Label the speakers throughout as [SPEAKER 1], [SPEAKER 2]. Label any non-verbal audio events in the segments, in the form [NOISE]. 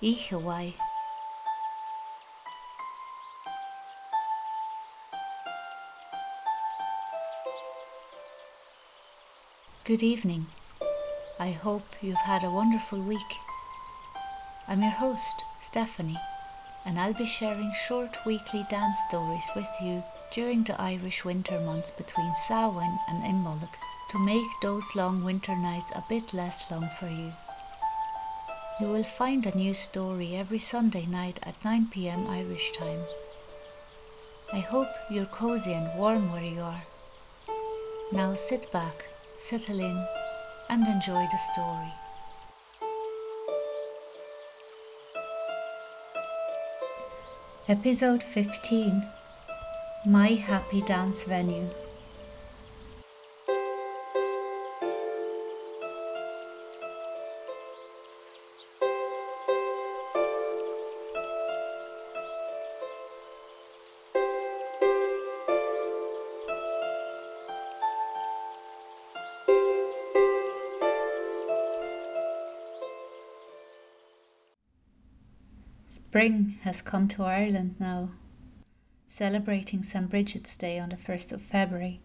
[SPEAKER 1] Oíche Mhaith. Good evening. I hope you've had a wonderful week. I'm your host, Stephanie, and I'll be sharing short weekly dance stories with you during the Irish winter months between Samhain and Imbolc to make those long winter nights a bit less long for you. You will find a new story every Sunday night at 9 pm Irish time. I hope you're cozy and warm where you are. Now sit back, settle in, and enjoy the story. Episode 15 My Happy Dance Venue. Spring mm. has come to Ireland now, celebrating St. Bridget's Day on the 1st of February.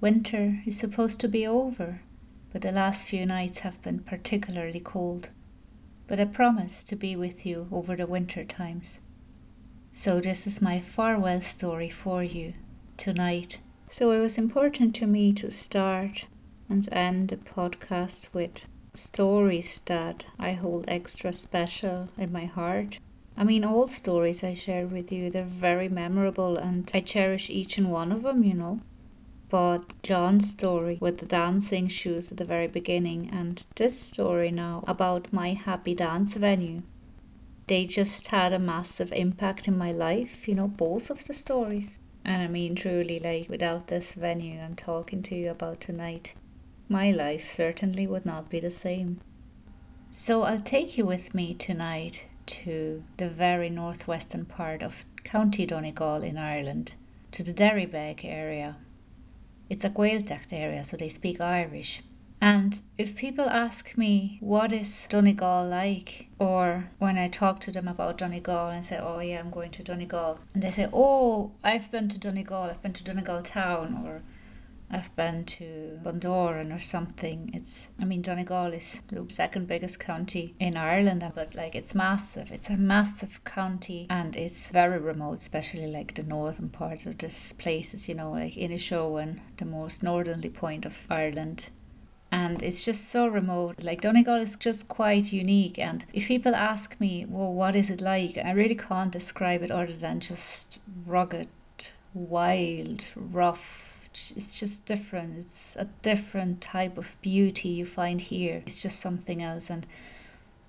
[SPEAKER 1] Winter is supposed to be over, but the last few nights have been particularly cold. But I promise to be with you over the winter times. So, this is my farewell story for you tonight. So, it was important to me to start and end the podcast with stories that I hold extra special in my heart I mean, all stories I share with you, they're very memorable and I cherish each and one of them, you know. But John's story with the dancing shoes at the very beginning and this story now about my happy dance venue, they just had a massive impact in my life, you know, both of the stories. And I mean, truly, like, without this venue I'm talking to you about tonight, my life certainly would not be the same. So I'll take you with me tonight to the very northwestern part of County Donegal in Ireland, to the Derrybeg area. It's a Gaeltacht area, so they speak Irish. And if people ask me what is Donegal like, or when I talk to them about Donegal and say, "Oh yeah, I'm going to Donegal," and they say, "Oh, I've been to Donegal. I've been to Donegal town," or I've been to Bundoran or something. It's, I mean, Donegal is the second biggest county in Ireland, but like it's massive. It's a massive county and it's very remote, especially like the northern parts of this places, you know, like Inishowen, the most northerly point of Ireland. And it's just so remote. Like Donegal is just quite unique. And if people ask me, well, what is it like? I really can't describe it other than just rugged, wild, rough it's just different. It's a different type of beauty you find here. It's just something else. And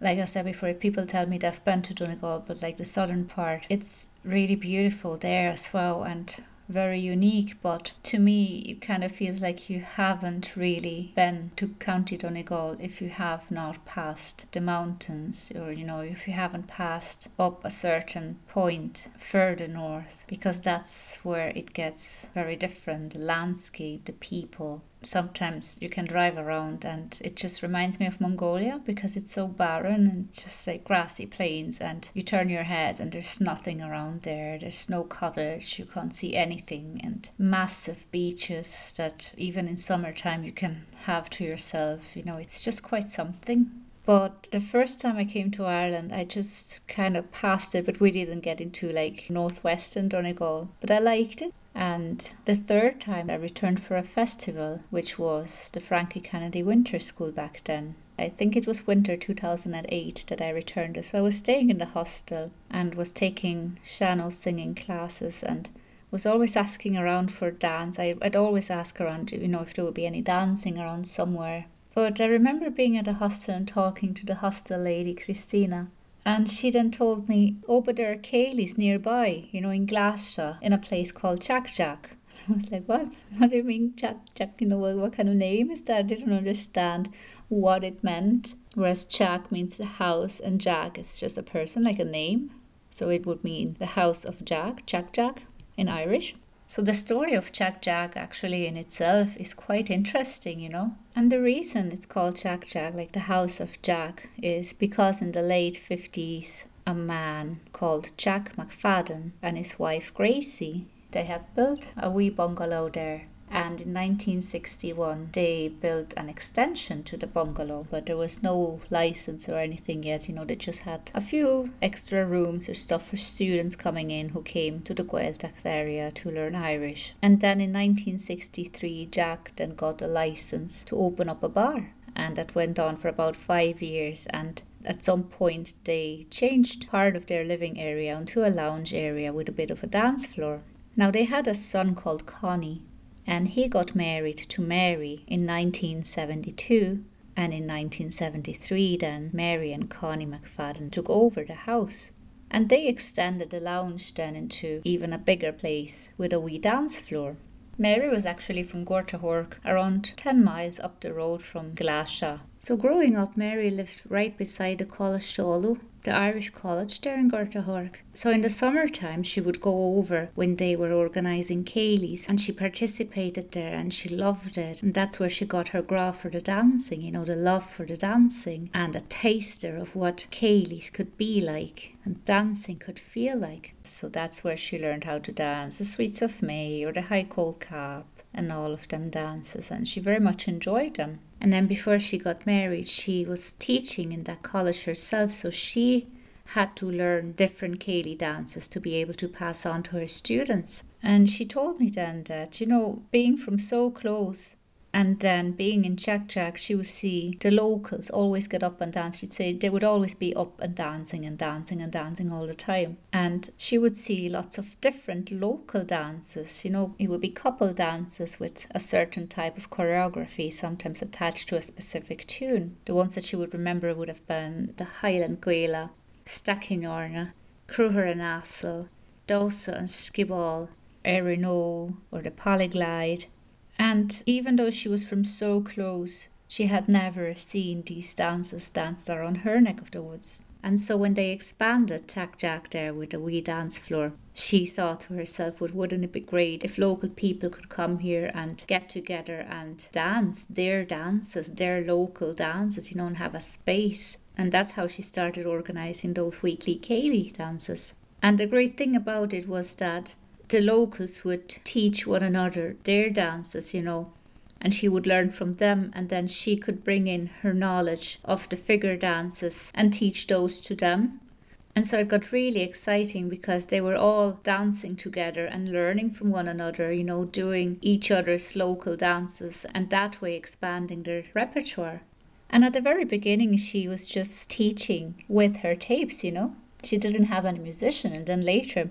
[SPEAKER 1] like I said before, people tell me they've been to Donegal, but like the southern part, it's really beautiful there as well. And very unique, but to me, it kind of feels like you haven't really been to County Donegal if you have not passed the mountains, or you know, if you haven't passed up a certain point further north, because that's where it gets very different the landscape, the people, sometimes you can drive around and it just reminds me of Mongolia because it's so barren and just like grassy plains and you turn your head and there's nothing around there. There's no cottage you can't see anything and massive beaches that even in summertime you can have to yourself. You know it's just quite something but the first time I came to Ireland, I just kind of passed it, but we didn't get into like northwestern Donegal. But I liked it. And the third time I returned for a festival, which was the Frankie Kennedy Winter School back then. I think it was winter 2008 that I returned. So I was staying in the hostel and was taking sean-nós singing classes and was always asking around for dance. I, would always ask around, you know, if there would be any dancing around somewhere. But I remember being at a hostel and talking to the hostel lady, Christina, and she then told me, oh, are Céilís nearby, you know, in Glashta, in a place called Teach Jack. [LAUGHS] I was like, what? What do you mean, Teach Jack? You know, what, what kind of name is that? I didn't understand what it meant. Whereas Teach means the house, and Jack is just a person, like a name. So it would mean the house of Jack, Teach Jack, in Irish. So the story of Teach Jack actually in itself is quite interesting, you know. And the reason it's called Teach Jack, like the House of Jack, is because in the late 50s, a man called Jack McFadden and his wife Gracie, they had built a wee bungalow there and in 1961 they built an extension to the bungalow but there was no license or anything yet. You know they just had a few extra rooms or stuff for students coming in who came to the Gaeltacht area to learn Irish. And then in 1963 Jack then got a license to open up a bar and that went on for about five years. And at some point they changed part of their living area into a lounge area with a bit of a dance floor. Now they had a son called Connie and he got married to Mary in 1972. And in 1973, then Mary and Connie McFadden took over the house. And they extended the lounge then into even a bigger place with a wee dance floor. Mary was actually from Gortahork, around 10 miles up the road from Glashau. So growing up, Mary lived right beside the College the Irish College there in Gortahork. So in the summertime, she would go over when they were organising Céilís and she participated there and she loved it. And that's where she got her gra for the dancing, you know, the love for the dancing and a taster of what Céilís could be like and dancing could feel like. So that's where she learned how to dance the Sweets of May or the High Cauled Cap and all of them dances and she very much enjoyed them. And then before she got married, she was teaching in that college herself, so she had to learn different Céilí dances to be able to pass on to her students. And she told me then that, you know, being from so close and then being in Jack Jack, she would see the locals always get up and dance. She'd say they would always be up and dancing and dancing and dancing all the time. And she would see lots of different local dances. You know, it would be couple dances with a certain type of choreography, sometimes attached to a specific tune. The ones that she would remember would have been the Highland Gaela, Stachynorna, Cruher and Assel, Dosa and Skiball, Erino, or the Polyglide and even though she was from so close, she had never seen these dances danced there on her neck of the woods. And so when they expanded Teach Jack there with a wee dance floor, she thought to herself, well, wouldn't it be great if local people could come here and get together and dance their dances, their local dances, you know, and have a space. And that's how she started organising those weekly Céilí dances. And the great thing about it was that the locals would teach one another their dances, you know, and she would learn from them, and then she could bring in her knowledge of the figure dances and teach those to them. And so it got really exciting because they were all dancing together and learning from one another, you know, doing each other's local dances and that way expanding their repertoire. And at the very beginning, she was just teaching with her tapes, you know. She didn't have any musician, and then later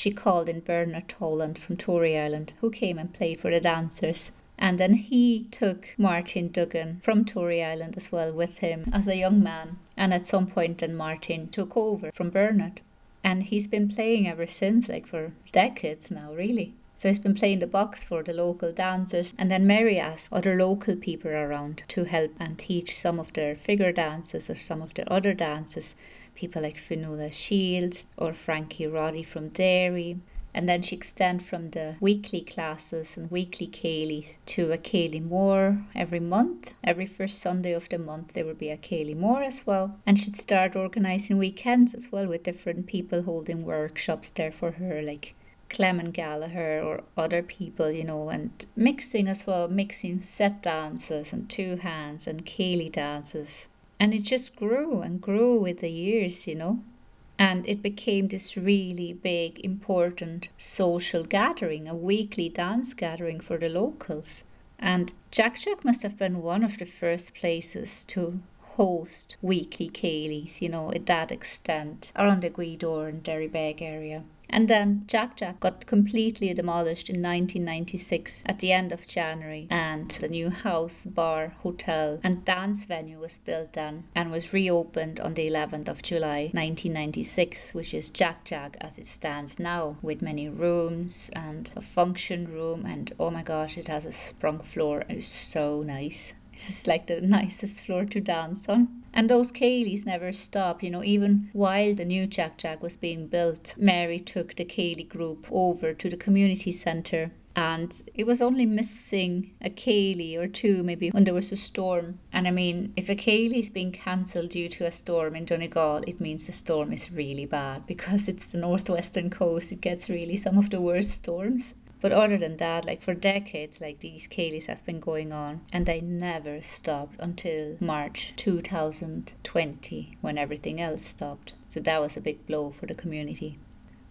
[SPEAKER 1] she called in Bernard Toland from Tory Island, who came and played for the dancers. And then he took Martin Duggan from Tory Island as well with him as a young man. And at some point, then Martin took over from Bernard. And he's been playing ever since, like for decades now, really. So he's been playing the box for the local dancers. And then Mary asked other local people around to help and teach some of their figure dances or some of their other dances people like Fionnuala Shields or Frankie Roddy from Derry. And then she extended from the weekly classes and weekly Céilí to a Céilí Mór every month. Every first Sunday of the month there would be a Céilí Mór as well. And she'd start organising weekends as well with different people holding workshops there for her, like Clement Gallagher or other people, you know, and mixing as well, mixing set dances and two hands and Céilí dances and it just grew and grew with the years, you know. And it became this really big, important social gathering, a weekly dance gathering for the locals. And Teach Jack must have been one of the first places to host weekly Céilís, you know, at that extent, around the Gweedore and Derrybeg area. And then Teach Jack got completely demolished in 1996 at the end of January, and the new house, bar, hotel, and dance venue was built then and was reopened on the 11th of July 1996, which is Teach Jack as it stands now, with many rooms and a function room. And oh my gosh, it has a sprung floor. It's so nice. It's like the [LAUGHS] nicest floor to dance on. And those Céilís never stop, you know, even while the new Teach Jack was being built, Mary took the Céilí group over to the community centre and it was only missing a Céilí or two maybe when there was a storm. And I mean, if a Céilí is being cancelled due to a storm in Donegal, it means the storm is really bad because it's the northwestern coast. It gets really some of the worst storms. But other than that, like for decades, like these Céilís have been going on, and they never stopped until March 2020 when everything else stopped. So that was a big blow for the community.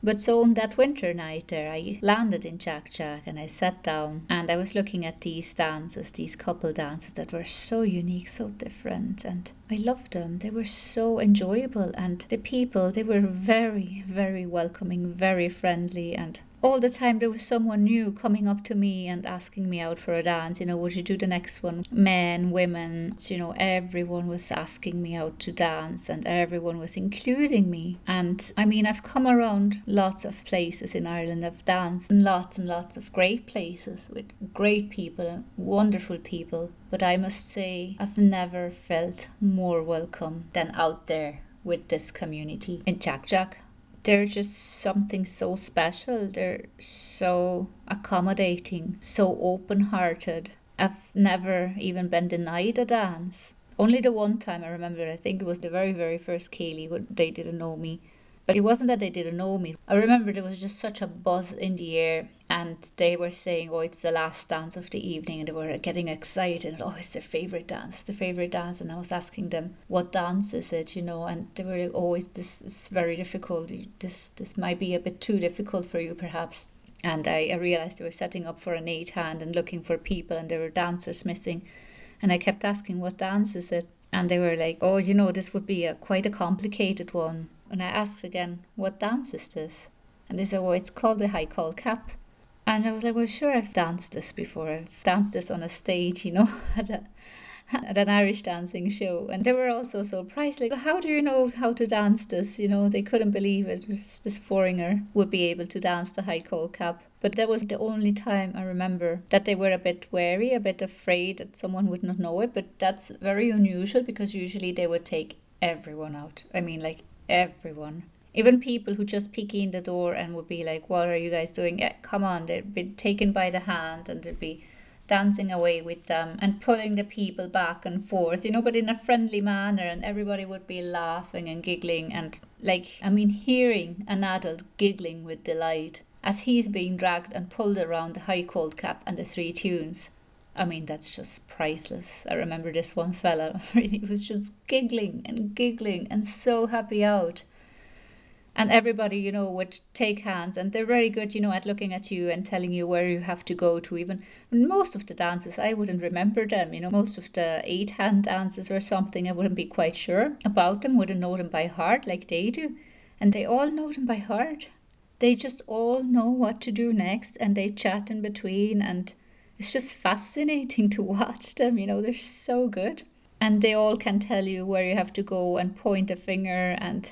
[SPEAKER 1] But so on that winter night there, I landed in Teach Jack and I sat down and I was looking at these dances, these couple dances that were so unique, so different, and I loved them. They were so enjoyable, and the people, they were very, very welcoming, very friendly, and all the time there was someone new coming up to me and asking me out for a dance. You know would you do the next one? Men women you know everyone was asking me out to dance and everyone was including me. And i mean i've come around lots of places in ireland. I've danced in lots and lots of great places with great people wonderful people but i must say i've never felt more welcome than out there with this community in teach jack they're just something so special. They're so accommodating, so open hearted. I've never even been denied a dance. Only the one time I remember, I think it was the very, very first Céilí when they didn't know me. But it wasn't that they didn't know me. I remember there was just such a buzz in the air, and they were saying, "Oh, it's the last dance of the evening," and they were getting excited. Oh, it's their favorite dance, it's their favorite dance. And I was asking them, "What dance is it?" You know, and they were like, "Oh, this is very difficult. This this might be a bit too difficult for you, perhaps." And I, I realized they were setting up for an eight hand and looking for people, and there were dancers missing. And I kept asking, "What dance is it?" And they were like, "Oh, you know, this would be a quite a complicated one." And I asked again, What dance is this? And they said, Well, it's called the high caul cap. And I was like, Well, sure, I've danced this before. I've danced this on a stage, you know, [LAUGHS] at a at an Irish dancing show. And they were also surprised, like, how do you know how to dance this? You know, they couldn't believe it. This foreigner would be able to dance the high caul cap. But that was the only time I remember that they were a bit wary, a bit afraid that someone would not know it. But that's very unusual because usually they would take everyone out. I mean, like everyone. Even people who just peek in the door and would be like, What are you guys doing? Yeah, come on. They'd be taken by the hand and they'd be dancing away with them and pulling the people back and forth, you know, but in a friendly manner. And everybody would be laughing and giggling. And, like, I mean, hearing an adult giggling with delight as he's being dragged and pulled around the high cauled cap and the three tunes. I mean, that's just priceless. I remember this one fella, [LAUGHS] he was just giggling and giggling and so happy out. And everybody, you know, would take hands, and they're very good, you know, at looking at you and telling you where you have to go to. Even most of the dances, I wouldn't remember them, you know, most of the eight hand dances or something, I wouldn't be quite sure about them, wouldn't know them by heart like they do. And they all know them by heart. They just all know what to do next, and they chat in between and it's just fascinating [LAUGHS] to watch them. You know, they're so good. And they all can tell you where you have to go and point a finger and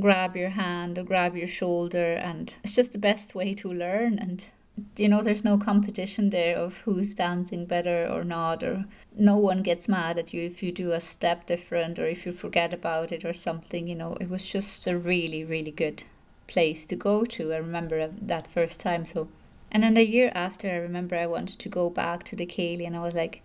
[SPEAKER 1] grab your hand or grab your shoulder. And it's just the best way to learn. And, you know, there's no competition there of who's dancing better or not. Or no one gets mad at you if you do a step different or if you forget about it or something. You know, it was just a really, really good place to go to. I remember that first time. So and then the year after, I remember I wanted to go back to the Céilí, and I was like,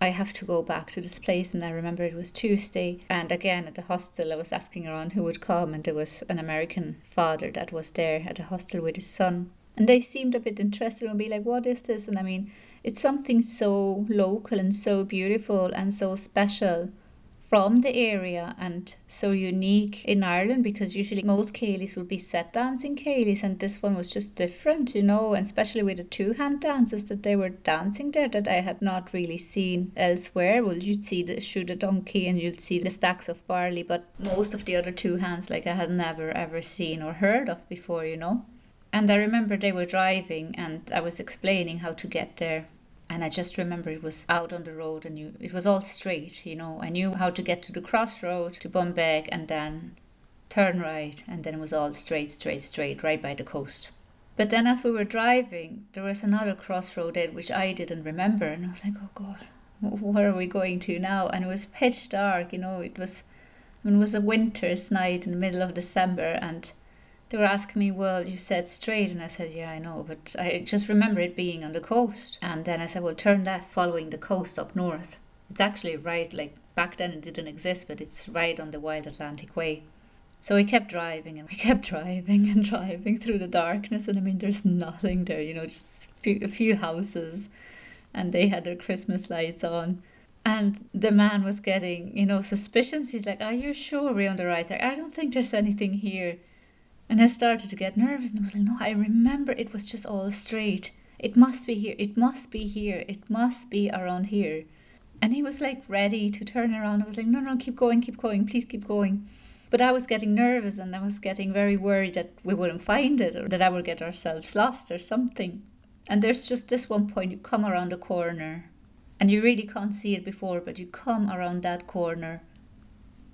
[SPEAKER 1] I have to go back to this place. And I remember it was Tuesday. And again, at the hostel, I was asking around who would come. And there was an American father that was there at the hostel with his son. And they seemed a bit interested and be like, what is this? And I mean, it's something so local and so beautiful and so special from the area and so unique in Ireland because usually most Céilís would be set dancing Céilís and this one was just different, you know, and especially with the two hand dances that they were dancing there that I had not really seen elsewhere. Well, you'd see the shoe the donkey and you'd see the stacks of barley, but most of the other two hands like I had never ever seen or heard of before, you know. And I remember they were driving and I was explaining how to get there and I just remember it was out on the road and you, it was all straight, you know. I knew how to get to the crossroad to Bunbeg and then turn right, and then it was all straight, straight, straight, right by the coast. But then as we were driving, there was another crossroad there which I didn't remember, and I was like, oh God, where are we going to now? And it was pitch dark, you know, it was, I mean, it was a winter's night in the middle of December, and they were asking me, Well, you said straight. And I said, Yeah, I know. But I just remember it being on the coast. And then I said, Well, turn left following the coast up north. It's actually right, like back then it didn't exist, but it's right on the Wild Atlantic Way. So we kept driving and [LAUGHS] we kept driving and driving through the darkness. And I mean, there's nothing there, you know, just a few, houses. And they had their Christmas lights on. And the man was getting, you know, suspicions. He's like, Are you sure we're on the right there? I don't think there's anything here. And I started to get nervous and I was like, no, I remember it was just all straight. It must be here. It must be here. It must be around here. And he was like ready to turn around. I was like, no, no, keep going, keep going, please keep going. But I was getting nervous and I was getting very worried that we wouldn't find it or that I would get ourselves lost or something. And there's just this one point you come around a corner and you really can't see it before, but you come around that corner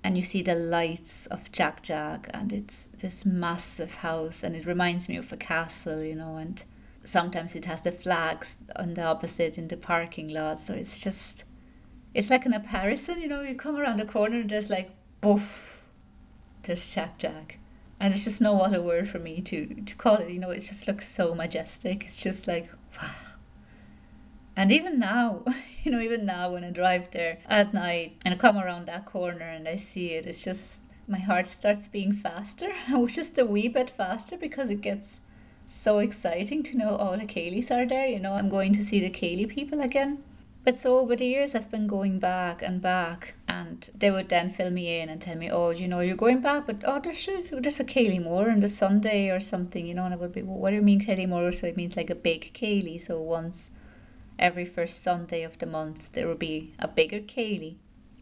[SPEAKER 1] and you see the lights of Teach Jack, and it's this massive house, and it reminds me of a castle, you know, and sometimes it has the flags on the opposite in the parking lot, so it's just, it's like an apparition, you know, you come around the corner and there's like, boof, there's Teach Jack. And there's just no other word for me to, to call it, you know, it just looks so majestic. It's just like, wow. And even now, [LAUGHS] you know, even now when I drive there at night and I come around that corner and I see it, it's just my heart starts being faster, [LAUGHS] just a wee bit faster because it gets so exciting to know all the Céilís are there. You know, I'm going to see the Céilí people again. But so over the years, I've been going back and back, and they would then fill me in and tell me, "Oh, you know, you're going back, but oh, there's a, there's a Céilí on the Sunday or something," you know. And I would be, well, "What do you mean Céilí So it means like a big Céilí. So once every first Sunday of the month there will be a bigger ceilidh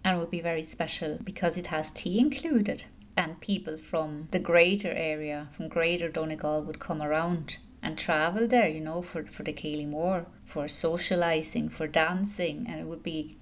[SPEAKER 1] and it will be very special because it has tea included. And people from the greater area, from greater Donegal, would come around and travel there, you know, for, for the Ceilidh Mór, for socializing, for dancing, and it would be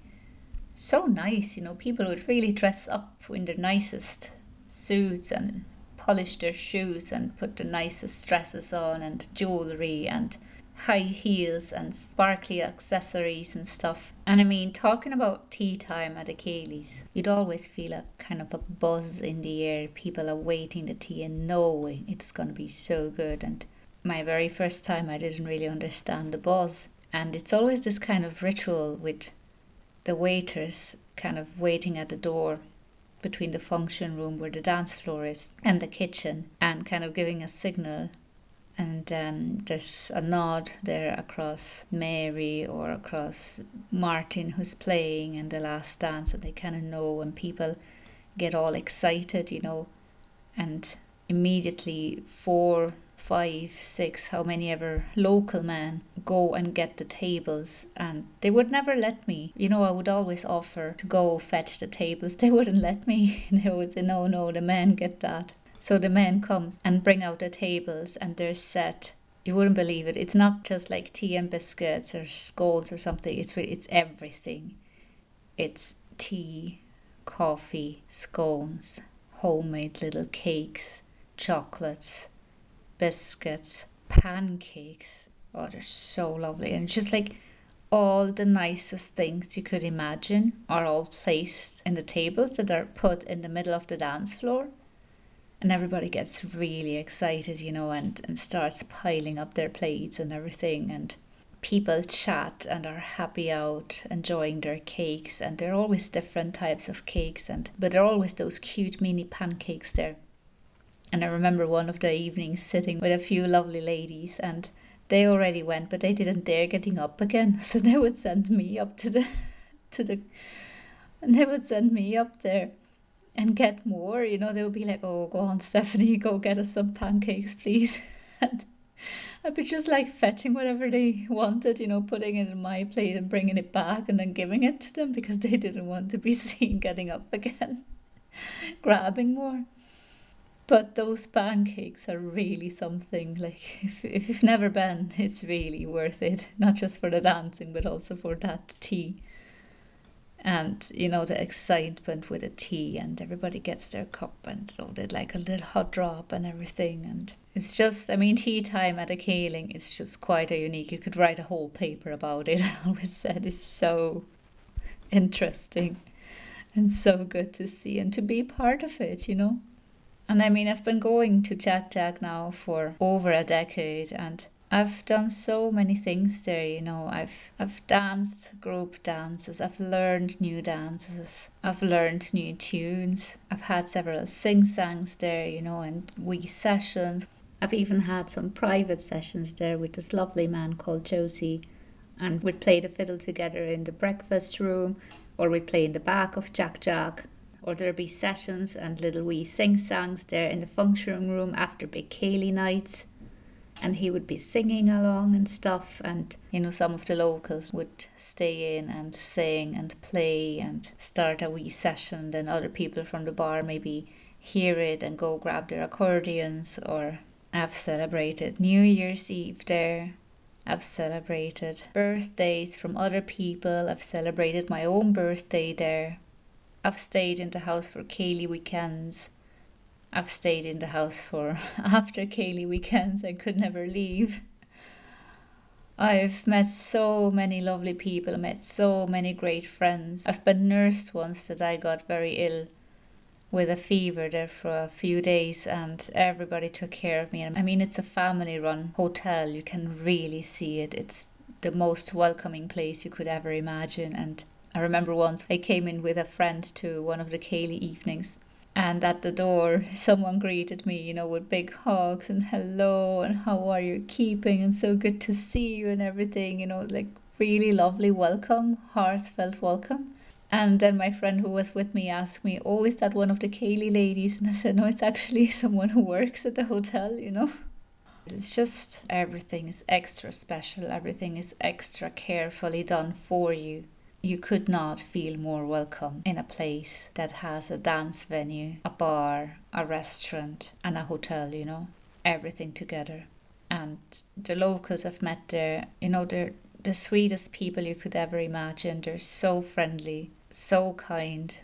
[SPEAKER 1] so nice, you know. People would really dress up in their nicest suits and polish their shoes and put the nicest dresses on and jewelry and high heels and sparkly accessories and stuff. And I mean, talking about tea time at a Achilles, you'd always feel a kind of a buzz in the air. People are waiting the tea and knowing it's going to be so good. And my very first time, I didn't really understand the buzz. And it's always this kind of ritual with the waiters kind of waiting at the door between the function room where the dance floor is and the kitchen and kind of giving a signal and then there's a nod there across Mary or across Martin who's playing in the last dance and they kind of know and people get all excited you know. And immediately four five six how many ever local men go and get the tables and they would never let me. You know i would always offer to go fetch the tables. [LAUGHS] They wouldn't let me. [LAUGHS] They would say no no the men get that so the men come and bring out the tables and they're set. You wouldn't believe it. It's not just like tea and biscuits or scones or something. It's it's everything. It's tea, coffee, scones, homemade little cakes, chocolates, biscuits, pancakes. Oh, they're so lovely. And just like all the nicest things you could imagine are all placed in the tables that are put in the middle of the dance floor and everybody gets really excited, you know, and, and starts piling up their plates and everything. And people chat and are happy out, enjoying their cakes. And there are always different types of cakes, and but there are always those cute mini pancakes there. And I remember one of the evenings sitting with a few lovely ladies, and they already went, but they didn't dare getting up again. [LAUGHS] So they would send me up to the [LAUGHS] to the and they would send me up there and get more. You know, they'll be like, "Oh, go on, [LAUGHS] Stephanie, go get us some pancakes, please." [LAUGHS] and I'd be just like fetching whatever they wanted, you know, putting it in my plate and bringing it back and then giving it to them because they didn't want to be [LAUGHS] seen getting up again, grabbing more. But those pancakes are really something. Like, if, if you've never been, it's really worth it, not just for the dancing, but also for that tea and you know the excitement with the tea and everybody gets their cup and so they like a little hot drop and everything and it's just i mean tea time at a Céilí is just quite a unique you could write a whole paper about it [LAUGHS] i always said it's so interesting and so good to see and to be part of it, you know. And I mean, I've been going to Teach Jack now for over a decade and I've done so many things there, you know. I've I've danced group dances, I've learned new dances, I've learned new tunes, I've had several sing-sangs there, you know, and wee sessions. I've even had some private sessions there with this lovely man called Josie, and we'd play the fiddle together in the breakfast room, or we'd play in the back of Teach Jack, or there'd be sessions and little wee sing-sangs there in the function room after big Ceilidh nights and he would be singing along and stuff and you know some of the locals would stay in and sing and play and start a wee session. Then other people from the bar maybe hear it and go grab their accordions or I've celebrated New Year's Eve there. I've celebrated birthdays from other people. I've celebrated my own birthday there. I've stayed in the house for Ceilidh weekends I've stayed in the house for [LAUGHS] after Céilí weekends. I could never leave. I've met so many lovely people, met so many great friends. I've been nursed once that I got very ill with a fever there for a few days and everybody took care of me. I mean, it's a family run hotel. You can really see it. It's the most welcoming place you could ever imagine. And I remember once I came in with a friend to one of the Ceilidh evenings and at the door, [LAUGHS] someone greeted me, you know, with big hugs and hello and how are you keeping and so good to see you and everything, you know, like really lovely welcome, heartfelt welcome. And then my friend who was with me asked me, Oh, is that one of the Ceilidh ladies? [LAUGHS] And I said, No, it's actually [LAUGHS] someone who works at the hotel, you know. It's just everything is extra special, everything is extra carefully done for you you could not feel more welcome in a place that has a dance venue, a bar, a restaurant, and a hotel, you know, everything together. And the locals I've met there, you know, they're the sweetest people you could ever imagine. They're so friendly, so kind.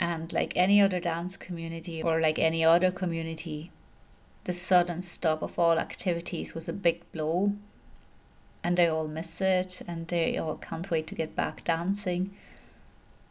[SPEAKER 1] And like any other dance community or like any other community, the sudden stop of all activities was a big blow and they all miss it and they all can't wait to get back dancing.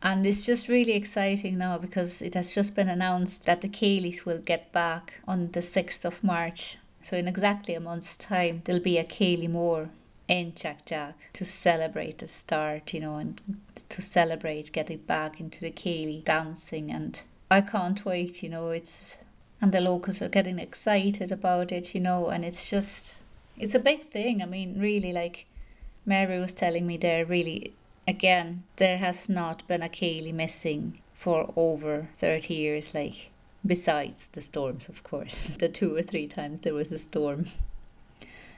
[SPEAKER 1] And it's just really exciting now because it has just been announced that the Ceilidhs will get back on the 6th of March. So, in exactly a month's time, there'll be a Ceilidh Mór in Teach Jack to celebrate the start, you know, and to celebrate getting back into the Ceilidh dancing. And I can't wait, you know, it's. And the locals are getting excited about it, you know, and it's just it's a big thing. I mean, really, like Mary was telling me there, really, again, there has not been a Ceilidh missing for over 30 years, like, besides the storms, of course. [LAUGHS] the two or three times there was a storm.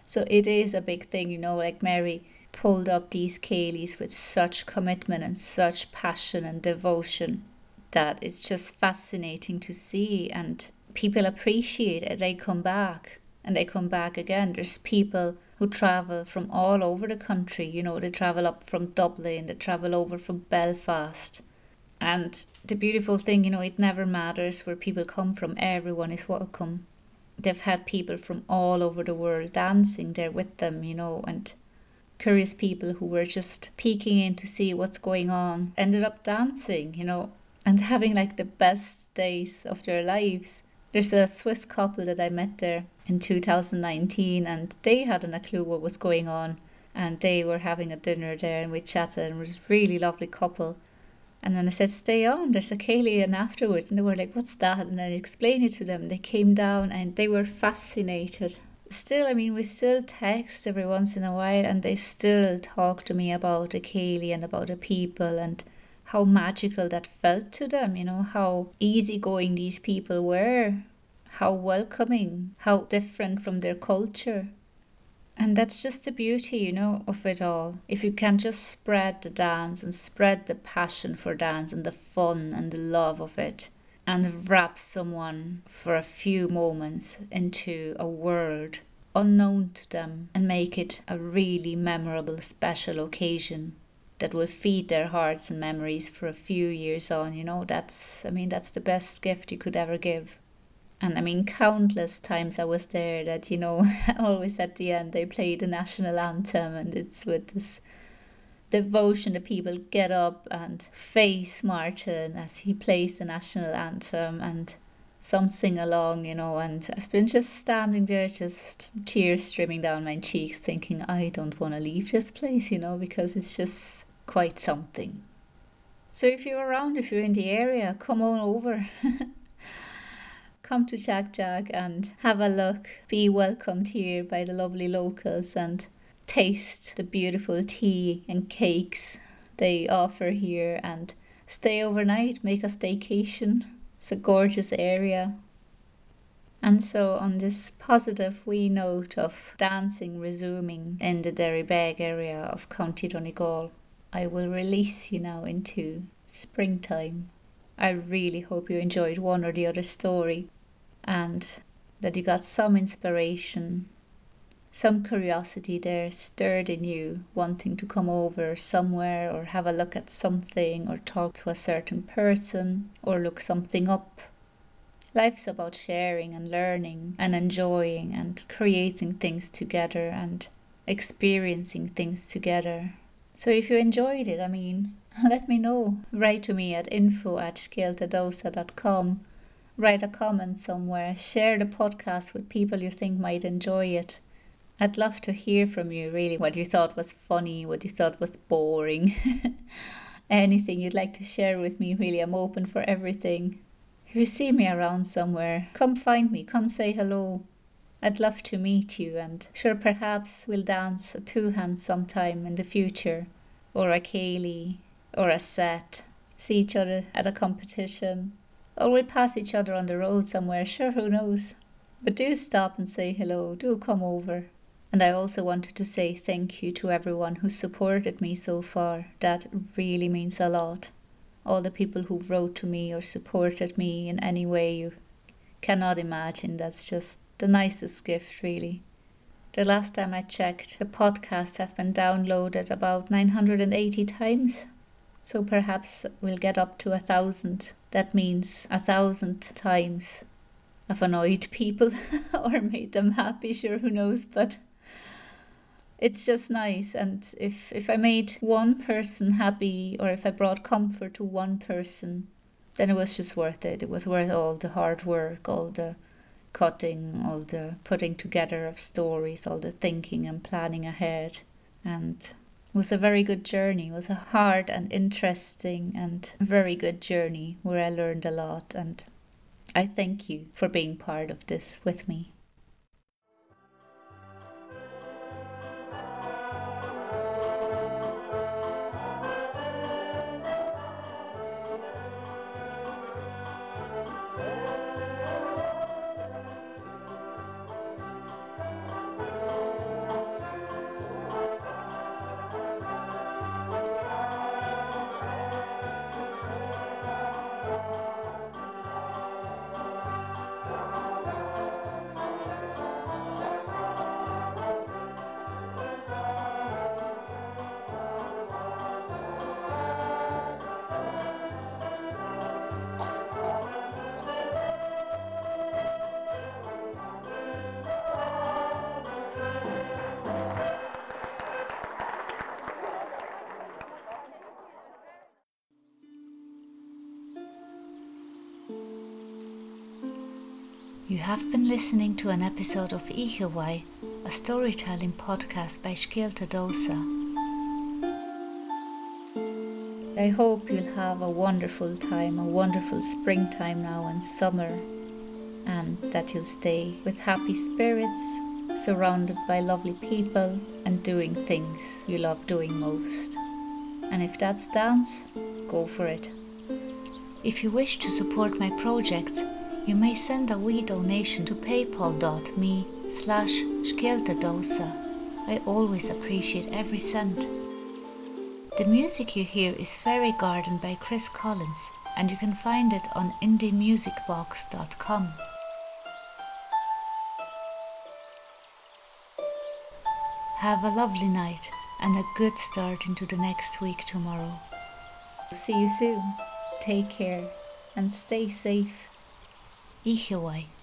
[SPEAKER 1] So it is a big thing, you know, like Mary pulled up these Ceilidhs with such commitment and such passion and devotion that it's just fascinating to see and people appreciate it. They come back and they come back again. There's people who travel from all over the country. You know, they travel up from Dublin, they travel over from Belfast. And the beautiful thing, you know, it never matters where people come from, everyone is welcome. They've had people from all over the world dancing there with them, you know, and curious people who were just peeking in to see what's going on ended up dancing, you know, and [LAUGHS] having like the best days of their lives. There's a Swiss couple that I met there in 2019 and they hadn't a clue what was going on and they were having a dinner there and we chatted and it was a really lovely couple. And then I said, stay on, there's a and afterwards. And they were like, what's that? And I explained it to them. They came down and they were fascinated. Still, I mean, we still text every once in a while and they still talk to me about the Ceilidh and about the people and how magical that felt to them, you know, how easygoing these people were how welcoming, how different from their culture. And that's just the beauty, you know, of it all. If you can just spread the dance and spread the passion for dance and the fun and the love of it, and wrap someone for a few moments into a world unknown to them and make it a really memorable, special occasion that will feed their hearts and memories for a few years on, you know, that's, I mean, that's the best gift you could ever give. And I mean, countless times I was there that, you know, [LAUGHS] always at the end they play the national anthem and it's with this devotion the people get up and face Martin as he plays the national anthem and some sing along, you know, and I've been just standing there, just tears streaming down my cheeks, thinking, I don't want to leave this place, you know, because it's just quite something. So if you're around, if you're in the area, come on over. [LAUGHS] come to Teach Jack and have a look. Be welcomed here by the lovely locals and taste the beautiful tea and cakes they offer here and stay overnight, make a staycation. It's a gorgeous area. And so, on this positive wee note of dancing resuming in the Derrybeg area of County Donegal, I will release you now into springtime. I really hope you enjoyed one or the other story and that you got some inspiration, some curiosity there stirred in you, wanting to come over somewhere or have a look at something or talk to a certain person or look something up. Life's about sharing and learning and enjoying and creating things together and experiencing things together. So if you enjoyed it, I mean, [LAUGHS] let me know. Write to me at info at scealtadamhsa.com. Write a comment somewhere. Share the podcast with people you think might enjoy it. I'd love to hear from you, really, what you thought was funny, what you thought was boring. [LAUGHS] Anything you'd like to share with me, really, I'm open for everything. If you see me around somewhere, come find me, come say hello. I'd love to meet you, and sure, perhaps we'll dance a two hand sometime in the future, or a ceilidh, or a set. See each other at a competition, or we'll pass each other on the road somewhere, sure, who knows. But do stop and say hello, do come over. And I also wanted to say thank you to everyone who supported me so far. That really means a lot. All the people who wrote to me or supported me in any way you cannot imagine. That's just the nicest gift, really. The last time I checked, the podcasts have been downloaded about 980 times. So perhaps we'll get up to a thousand. That means a thousand times I've annoyed people [LAUGHS] or made them happy, sure, who knows, but it's just nice. And if, if I made one person happy or if I brought comfort to one person, then it was just worth it. It was worth all the hard work, all the cutting, all the putting together of stories, all the thinking and planning ahead. And was a very good journey. It was a hard and interesting and very good journey where I learned a lot. And I thank you for being part of this with me. You have been listening to an episode of Oíche Mhaith, a storytelling podcast by Scéalta Damhsa. I hope you'll have a wonderful time, a wonderful springtime now and summer, and that you'll stay with happy spirits, surrounded by lovely people, and doing things you love doing most. And if that's dance, go for it. If you wish to support my projects, you may send a wee donation to paypal.me slash scealtadamhsa. I always appreciate every cent. The music you hear is Faery Garden by Chris Collins and you can find it on indiemusicbox.com. Have a lovely night and a good start into the next week tomorrow. See you soon. Take care and stay safe. y que